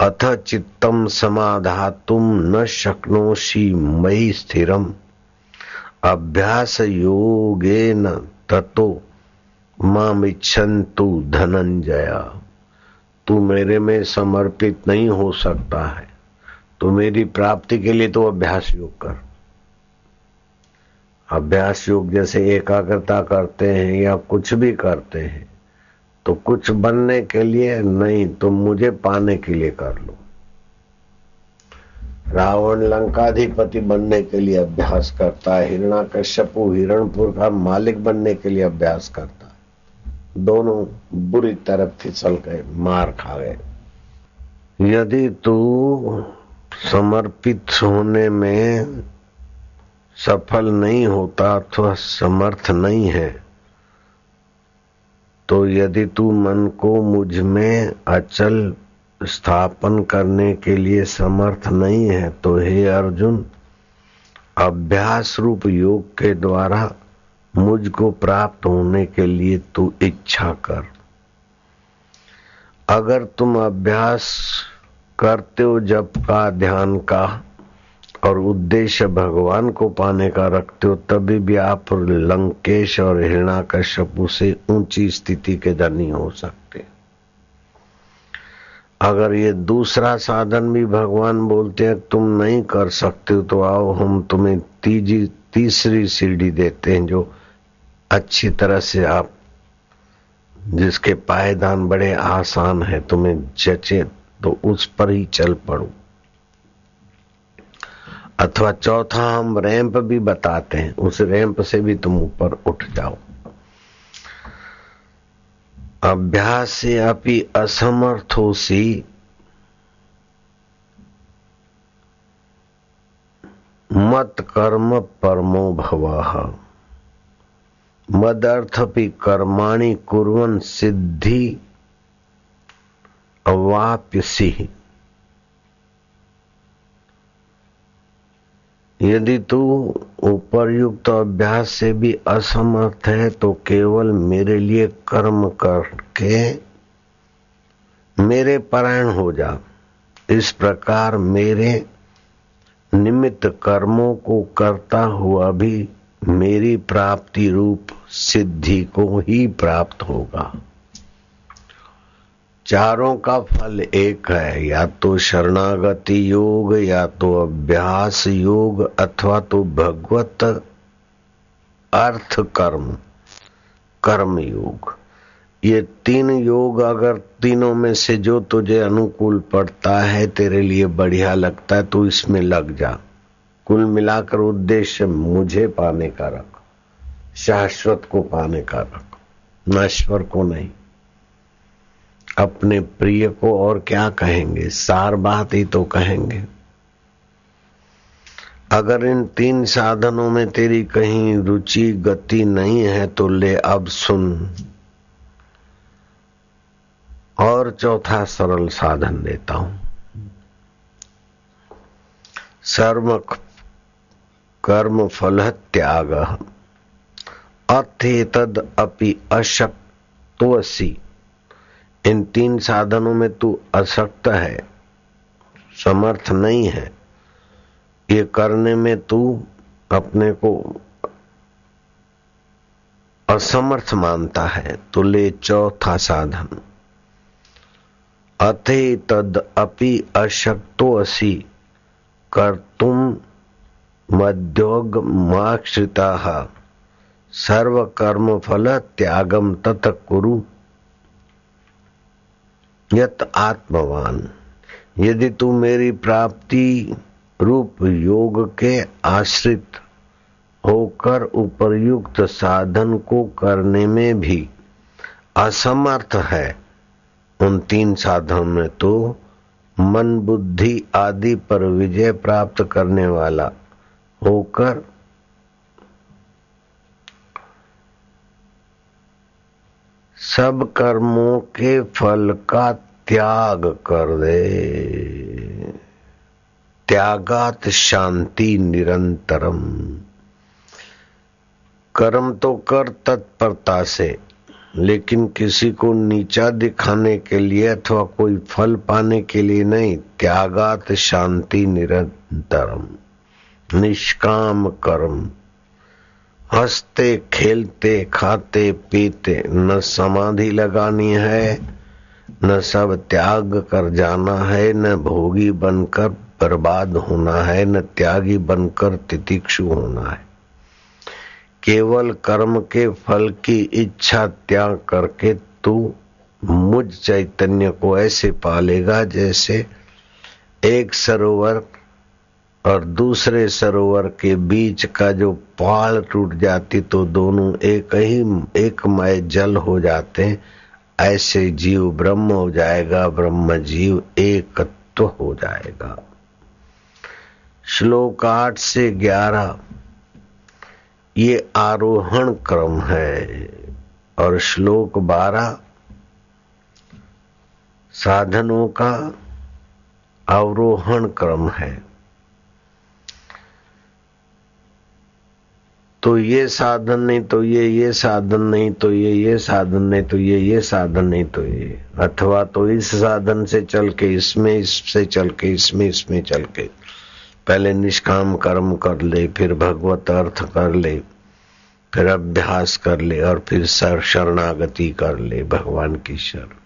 अथ चित्तम समाधातुम न शक्नोशी मई स्थिरम। अभ्यास योगे न ततो माम इच्छन्तु धनंजय। तू मेरे में समर्पित नहीं हो सकता है। तो मेरी प्राप्ति के लिए तो अभ्यास योग कर। अभ्यास योग जैसे एकाग्रता करते हैं या कुछ भी करते हैं तो कुछ बनने के लिए नहीं तो मुझे पाने के लिए कर लो। रावण लंकाधिपति बनने के लिए अभ्यास करता है हिरणा कश्यपु हिरणपुर का मालिक बनने के लिए अभ्यास करता दोनों बुरी तरफ़ फिसल गए मार खा गए। यदि तू समर्पित होने में सफल नहीं होता अथवा समर्थ नहीं है। तो यदि तू मन को मुझमें अचल स्थापन करने के लिए समर्थ नहीं है तो हे अर्जुन, अभ्यास रूप योग के द्वारा मुझको प्राप्त होने के लिए तू इच्छा कर। अगर तुम अभ्यास करते हो जप का, ध्यान का और उद्देश्य भगवान को पाने का रखते हो, तभी भी आप लंकेश और हिरणाकश्यपु से ऊँची स्थिति के धनी हो सकते अगर ये दूसरा साधन भी भगवान बोलते हैं, तुम नहीं कर सकते हो तो आओ हम तुम्हें तीजी, तीसरी सीढ़ी देते हैं जो अच्छी तरह से आप जिसके पायदान बड़े आसान है, तुम्हें जचे तो उस पर ही चल पड़ो। अथवा चौथा हम रैंप भी बताते हैं, उस रैंप से भी तुम ऊपर उठ जाओ। अभ्यास से अपनी असमर्थोसी मत कर्म परमो भव। मदर्थपि कर्माणि कुर्वन् सिद्धि अवाप्यसी। यदि तू उपरयुक्त अभ्यास से भी असमर्थ है तो केवल मेरे लिए कर्म करके मेरे परायण हो जा। इस प्रकार मेरे निमित्त कर्मों को करता हुआ भी मेरी प्राप्ति रूप सिद्धि को ही प्राप्त होगा। चारों का फल एक है, या तो शरणागति योग, या तो अभ्यास योग, अथवा तो भगवत अर्थ कर्म कर्म योग। ये तीन योग अगर तीनों में से जो तुझे अनुकूल पड़ता है, तेरे लिए बढ़िया लगता है तो इसमें लग जा। कुल मिलाकर उद्देश्य मुझे पाने का रख शाश्वत को पाने का रख। नश्वर को नहीं। अपने प्रिय को और क्या कहेंगे? सार बात ही तो कहेंगे। अगर इन तीन साधनों में तेरी कहीं रुचि गति नहीं है तो ले अब सुन। और चौथा सरल साधन देता हूँ। सर्व कर्म फल त्याग। अथेतद अपि अशक्तोसी इन तीन साधनों में तू अशक्त है, समर्थ नहीं है। ये करने में तू अपने को असमर्थ मानता है। तो ले चौथा साधन। अथे तद अपि अशक्तो असी कर तुम मध्योग माश्रिता सर्व कर्म फल त्यागम तत कुरु। यत आत्मवान, यदि तू मेरी प्राप्ति रूप योग के आश्रित होकर उपरयुक्त साधन को करने में भी असमर्थ है, उन तीन साधनों में तो मन, बुद्धि आदि पर विजय प्राप्त करने वाला होकर सब कर्मों के फल का त्याग कर दे। त्यागात शांति निरंतरम। कर्म तो कर तत्परता से, लेकिन किसी को नीचा दिखाने के लिए अथवा कोई फल पाने के लिए नहीं, त्यागात शांति निरंतरम। निष्काम कर्म। हँसते, खेलते, खाते, पीते, न समाधि लगानी है, न सब त्याग कर जाना है, न भोगी बनकर बर्बाद होना है, न त्यागी बनकर तितिक्षु होना है। केवल कर्म के फल की इच्छा त्याग करके तू मुझ चैतन्य को ऐसे पालेगा जैसे एक सरोवर और दूसरे सरोवर के बीच का जो पाल टूट जाती तो दोनों एक ही, एक मय जल हो जाते। ऐसे जीव ब्रह्म हो जाएगा, ब्रह्म जीव एकत्व हो जाएगा। श्लोक आठ से ग्यारह, ये आरोहण क्रम है। और श्लोक बारह, साधनों का अवरोहण क्रम है। तो ये साधन नहीं तो ये ये साधन नहीं तो ये ये साधन नहीं तो ये ये साधन नहीं तो ये। अथवा तो इस साधन से चल के, इसमें, इससे चल के, इसमें इसमें चल के। पहले निष्काम कर्म कर ले, फिर भगवत अर्थ कर ले, फिर अभ्यास कर ले, और फिर सर शरणागति कर ले, भगवान की शरण।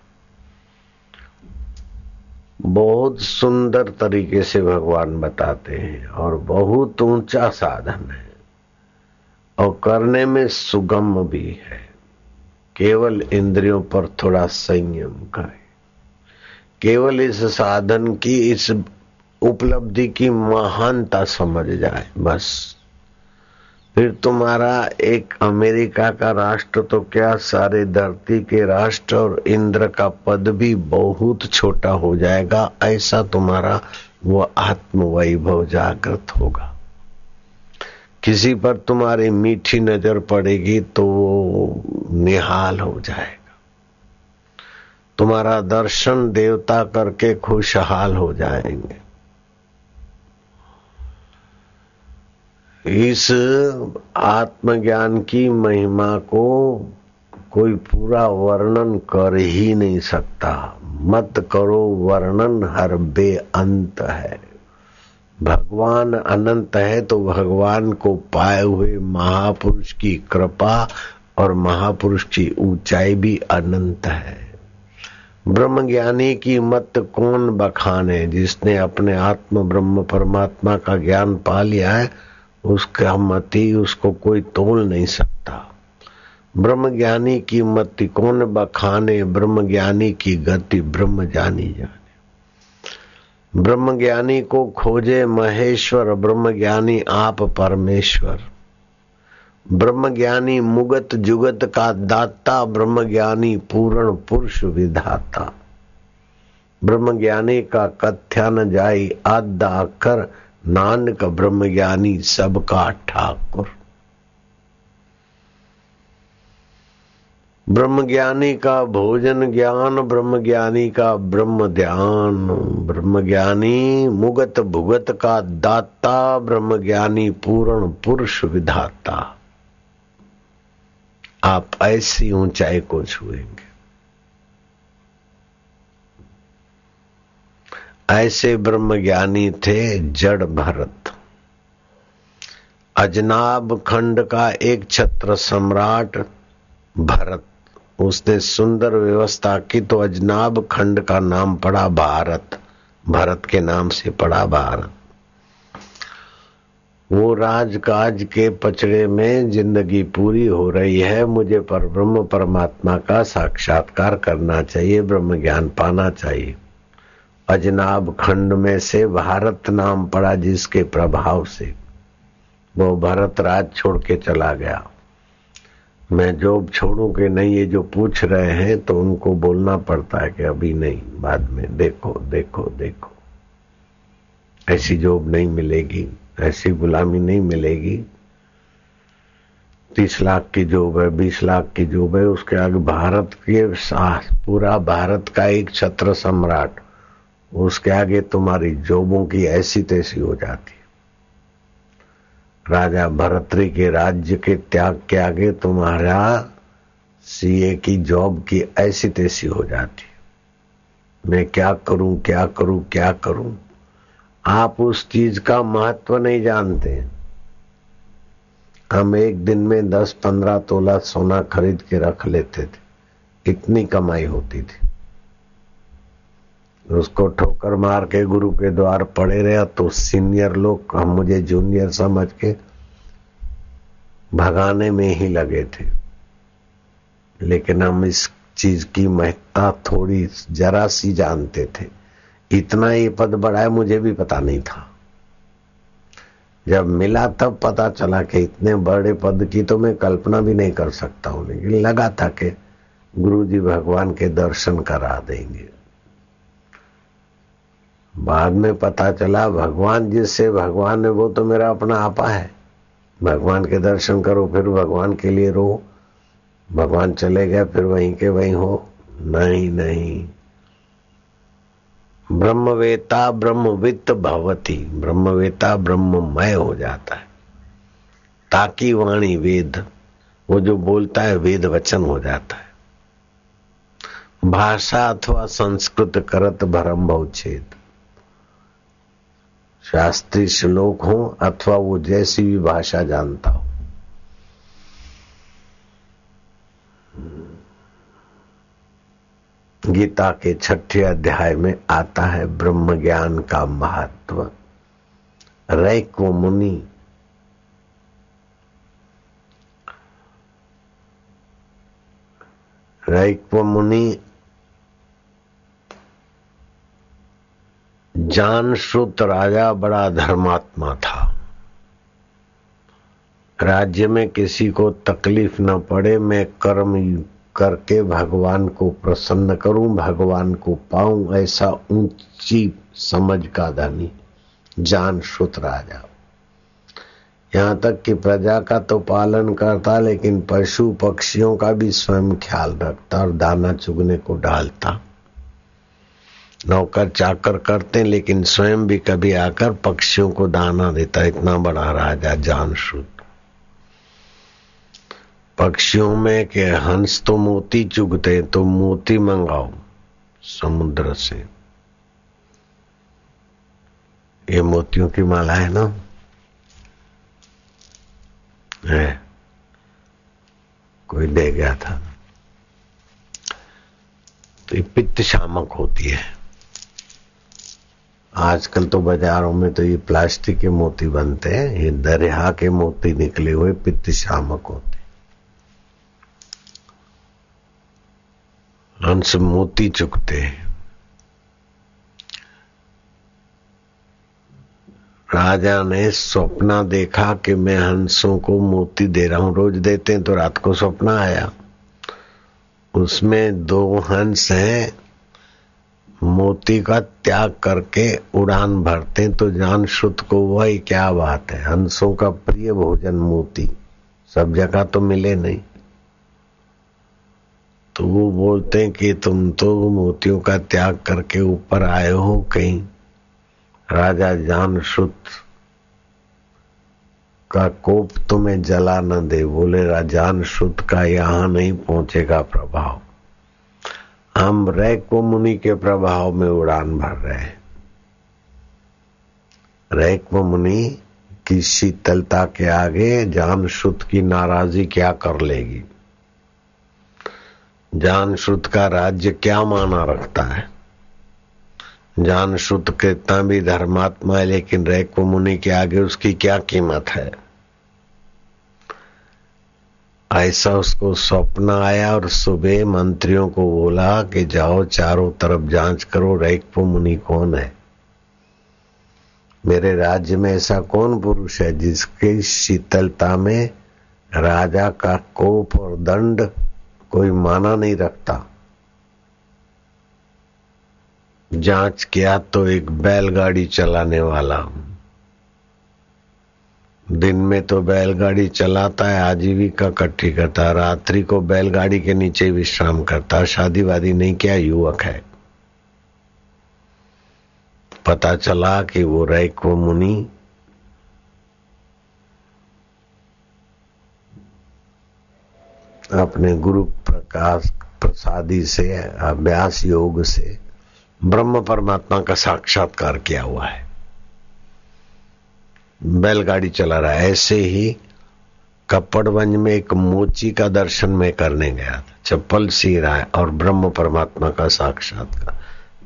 बहुत सुंदर तरीके से भगवान बताते हैं, और बहुत ऊँचा साधन है। और करने में सुगम भी है। केवल इंद्रियों पर थोड़ा संयम का है केवल इस साधन की, इस उपलब्धि की महानता समझ जाए, बस। फिर तुम्हारा एक अमेरिका का राष्ट्र तो क्या सारे धरती के राष्ट्र और इंद्र का पद भी बहुत छोटा हो जाएगा? ऐसा तुम्हारा वो आत्मवैभव जागृत होगा। किसी पर तुम्हारी मीठी नज़र पड़ेगी तो वो निहाल हो जाएगा। तुम्हारा दर्शन देवता करके खुशहाल हो जाएँगे। इस आत्मज्ञान की महिमा को कोई पूरा वर्णन कर ही नहीं सकता। मत करो वर्णन हर बेअंत है। भगवान अनंत है तो भगवान को पाए हुए महापुरुष की कृपा और महापुरुष की ऊंचाई भी अनंत है। ब्रह्म ज्ञानी की मत कौन बखाने जिसने अपने आत्म ब्रह्म परमात्मा का ज्ञान पा लिया है, उसका मति उसको कोई तोल नहीं सकता। ब्रह्म ज्ञानी की मति कौन बखाने ब्रह्म ज्ञानी की गति ब्रह्म जानी जाने ब्रह्म ज्ञानी को खोजे महेश्वर ब्रह्म ज्ञानी आप परमेश्वर। ब्रह्म ज्ञानी मुगत जुगत का दाता ब्रह्म ज्ञानी पूर्ण पुरुष विधाता। ब्रह्म ज्ञानी का कथ्या न जाई आदा कर नानक ब्रह्म ज्ञानी सबका ठाकुर। ब्रह्म ज्ञानी का भोजन ज्ञान ब्रह्म ज्ञानी का ब्रह्म ध्यान। ब्रह्म ज्ञानी मुगत भुगत का दाता ब्रह्म ज्ञानी पूर्ण पुरुष विधाता। आप ऐसी ऊंचाई को छुएँगे। ऐसे ब्रह्म ज्ञानी थे जड़ भरत। अजनाब खंड का एक छत्र सम्राट भरत। उसने सुंदर व्यवस्था की तो अजनाब खंड का नाम पड़ा भारत, भरत के नाम से पड़ा भारत। वो राजकाज के पचड़े में ज़िंदगी पूरी हो रही है, मुझे पर ब्रह्म परमात्मा का साक्षात्कार करना चाहिए, ब्रह्म ज्ञान पाना चाहिए। अजनाब खंड में से भारत नाम पड़ा जिसके प्रभाव से। वो भरत राज छोड़ के चला गया। मैं जॉब छोड़ू कि नहीं, ये जो पूछ रहे हैं तो उनको बोलना पड़ता है कि अभी नहीं, बाद में देखो देखो देखो। ऐसी जॉब नहीं मिलेगी, ऐसी गुलामी नहीं मिलेगी। तीस लाख की जॉब है, बीस लाख की जॉब है, उसके आगे भारत के पूरा भारत का एक छत्र सम्राट, उसके आगे तुम्हारी जॉबों की ऐसी तैसी हो जाती। राजा भरतरी के राज्य के त्याग के आगे तुम्हारा सीए की जॉब की ऐसी तैसी हो जाती मैं क्या करूँ क्या करूँ क्या करूँ? आप उस चीज़ का महत्व नहीं जानते। हम एक दिन में दस पंद्रह तोला सोना खरीद के रख लेते थे। इतनी कमाई होती थी। उसको ठोकर मार के गुरु के द्वार पड़े रहे। तो सीनियर लोग हम मुझे जूनियर समझ के भगाने में ही लगे थे। लेकिन हम इस चीज़ की महत्ता थोड़ी जरा सी जानते थे। इतना ये पद बढ़ाया, मुझे भी पता नहीं था। जब मिला तब पता चला कि इतने बड़े पद की तो मैं कल्पना भी नहीं कर सकता हूँ, लेकिन लगा था कि गुरु जी भगवान के दर्शन करा देंगे। बाद में पता चला, भगवान जिससे भगवान है, वो तो मेरा अपना आपा है। भगवान के दर्शन करो, फिर भगवान के लिए रो। भगवान चले गए, फिर वहीं के वहीं हो। नहीं नहीं। ब्रह्मवेता ब्रह्मवित्त भवती। ब्रह्मवेता ब्रह्ममय हो जाता है। ताकि वाणी वेद, वो जो बोलता है, वेद वचन हो जाता है। भाषा अथवा संस्कृत करत भरम बहुछेद शास्त्रीय श्लोक हो अथवा वो जैसी भी भाषा जानता हो। गीता के छठे अध्याय में आता है ब्रह्म ज्ञान का महत्व। रैको मुनि। रैक्व मुनि जान श्रुत राजा बड़ा धर्मात्मा था। राज्य में किसी को तकलीफ़ न पड़े, मैं कर्म करके भगवान को प्रसन्न करूँ, भगवान को पाऊँ, ऐसा ऊँची समझ का धनी, जान श्रुत राजा। यहाँ तक कि प्रजा का तो पालन करता, लेकिन पशु पक्षियों का भी स्वयं ख्याल रखता और दाना चुगने को डालता नौकर चाकर करते लेकिन स्वयं भी कभी आकर पक्षियों को दाना देता इतना बड़ा राजा जान शुद्ध पक्षियों में के हंस तो मोती चुगते तो मोती मंगाओ समुद्र से। ये मोतियों की माला है ना? है। कोई दे गया था। तो ये पित्त शामक होती है। आजकल तो बाजारों में तो ये प्लास्टिक के मोती बनते हैं, ये दरिया के मोती निकले हुए पित्त शामक होते हंस मोती चुकते हैं। राजा ने सपना देखा कि मैं हंसों को मोती दे रहा हूँ, रोज देते हैं तो रात को सपना आया। उसमें दो हंस हैं मोती का त्याग करके उड़ान भरते तो जान शुद्ध को वही क्या बात है? हंसों का प्रिय भोजन मोती। सब जगह तो मिले नहीं। तो वो बोलते हैं कि, तुम तो मोतियों का त्याग करके ऊपर आए हो कहीं। राजा जान शुद्ध का कोप तुम्हें जला न दे। बोले राजान शुद्ध का यहाँ नहीं पहुंचेगा प्रभाव। हम रैको मुनि के प्रभाव में उड़ान भर रहे हैं। रैको मुनि की शीतलता के आगे जान शुद्ध की नाराज़गी क्या कर लेगी? जान शुद्ध का राज्य क्या माना रखता है? जान शुद्ध कितना भी धर्मात्मा है, लेकिन रैको मुनि के आगे उसकी क्या कीमत है? ऐसा उसको स्वप्न आया और सुबह मंत्रियों को बोला कि जाओ चारों तरफ़ जाँच करो, रैक्पो मुनि कौन है? मेरे राज्य में ऐसा कौन पुरुष है जिसकी शीतलता में राजा का कोप और दंड कोई माना नहीं रखता? जाँच किया तो एक बैलगाड़ी चलाने वाला दिन में तो बैलगाड़ी चलाता है, आजीविका इकट्ठी करता है। रात्रि को बैलगाड़ी के नीचे विश्राम करता है। शादी वादी नहीं, क्या युवक है? पता चला कि वो रैको मुनि। अपने गुरु प्रकाश प्रसादी से, अभ्यास योग से ब्रह्म परमात्मा का साक्षात्कार किया हुआ है। बैलगाड़ी चला रहा है। ऐसे ही कपड़वंज में एक मोची का दर्शन में करने गया था। चप्पल सी रहा है और ब्रह्म परमात्मा का साक्षात्कार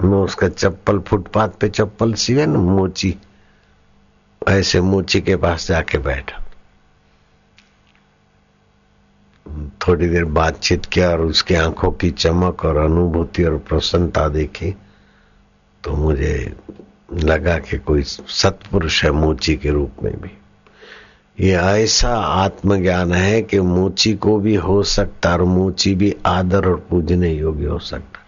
मैं उसका चप्पल, फुटपाथ पे चप्पल सी है ना, मोची। ऐसे मोची के पास जाके बैठा। थोड़ी देर बातचीत किया और उसकी आँखों की चमक और अनुभूति और प्रसन्नता देखी। तो मुझे लगा कि कोई सत्पुरुष है मोची के रूप में भी। ये ऐसा आत्मज्ञान है कि मूची को भी हो सकता और मूची भी आदर और पूजने योग्य हो सकता।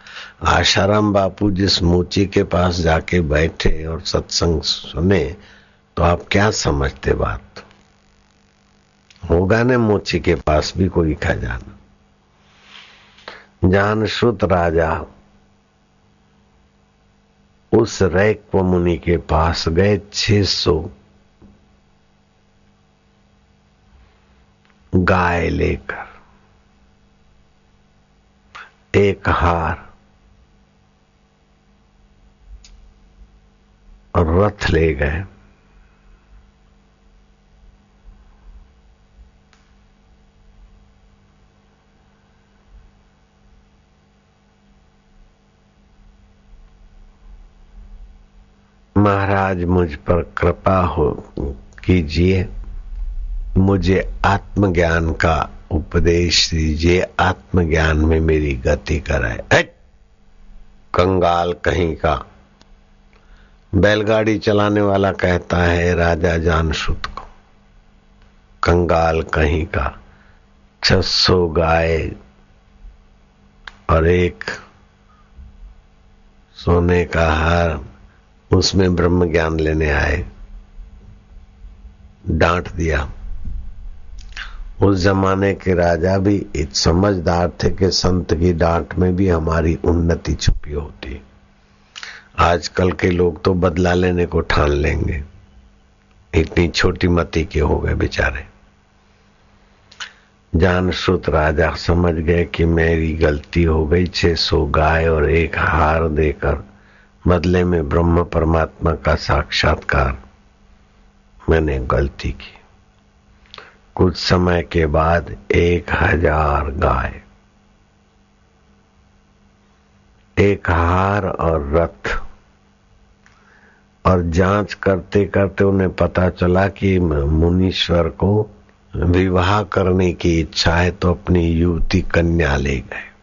आशाराम बापू जिस मूची के पास जाके बैठे और सत्संग सुने तो आप क्या समझते बात? होगा ने मोची के पास भी कोई खजाना? जान श्रुत राजा उस रैक मुनि के पास गए छह सौ गाय लेकर। एक हार रथ ले गए। महाराज मुझ पर कृपा हो कीजिए। मुझे आत्मज्ञान का उपदेश दीजिए। आत्मज्ञान में मेरी गति कराए। कंगाल कहीं का। बैलगाड़ी चलाने वाला कहता है, राजा जान सुत को, कंगाल कहीं का छसो गाय और एक सोने का हार उसमें ब्रह्म ज्ञान लेने आए। डांट दिया। उस जमाने के राजा भी समझदार थे कि संत की डांट में भी हमारी उन्नति छुपी होती। आजकल के लोग तो बदला लेने को ठान लेंगे। इतनी छोटी मती के हो गए बेचारे। जान श्रुत राजा समझ गए कि मेरी गलती हो गई, छह सौ गाय और एक हार देकर बदले में ब्रह्म परमात्मा का साक्षात्कार मैंने गलती की। कुछ समय के बाद एक हज़ार गाय, एक हार और रथ और जाँच करते करते उन्हें पता चला कि मुनीश्वर को विवाह करने की इच्छा है तो अपनी युवती कन्या ले गए।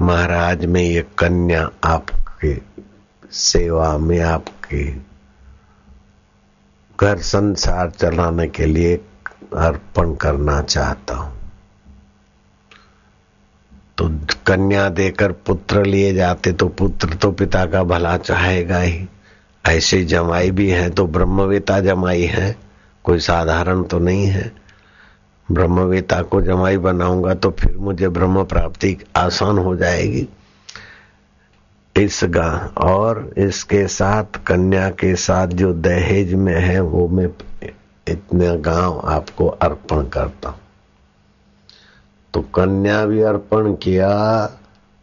महाराज में ये कन्या आपके सेवा में आपके घर संसार चलाने के लिए अर्पण करना चाहता हूँ। तो कन्या देकर पुत्र लिए जाते तो पुत्र तो पिता का भला चाहेगा ही। ऐसे जमाई भी हैं तो ब्रह्मवेता जमाई है, कोई साधारण तो नहीं है। ब्रह्मवेता को जमाई बनाऊँगा तो फिर मुझे ब्रह्म प्राप्ति आसान हो जाएगी। इस गा और इसके साथ, कन्या के साथ जो दहेज में है, वो मैं इतने गाँव आपको अर्पण करता हूँ। तो कन्या भी अर्पण किया,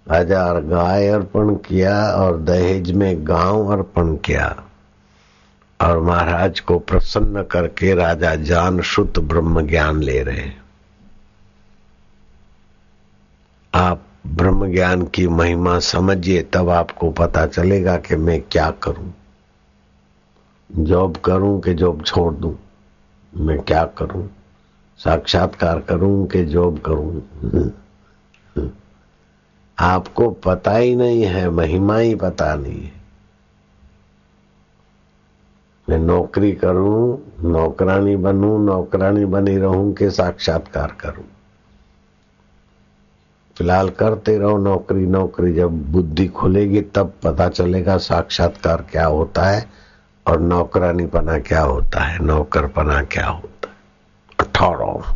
हज़ार गाय अर्पण किया और दहेज में गाँव अर्पण किया। और महाराज को प्रसन्न करके राजा जान शुद्ध ब्रह्म ज्ञान ले रहे हैं। आप ब्रह्म ज्ञान की महिमा समझिए, तब आपको पता चलेगा कि मैं क्या करूँ। जॉब करूँ कि जॉब छोड़ दूँ? मैं क्या करूँ? साक्षात्कार करूँ कि जॉब करूँ? आपको पता ही नहीं है, महिमा ही पता नहीं है। मैं नौकरी करूँ, नौकरानी बनूं, नौकरानी बनी रहूँ के साक्षात्कार करूँ। फ़िलहाल करते रहो नौकरी नौकरी जब बुद्धि खुलेगी तब पता चलेगा साक्षात्कार क्या होता है और नौकरानी पना क्या होता है नौकर पना क्या होता है। अठारह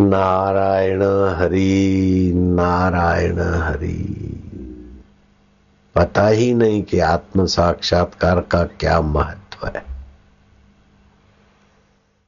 नारायण हरि नारायण हरि। पता ही नहीं कि आत्म साक्षात्कार का क्या महत्व है।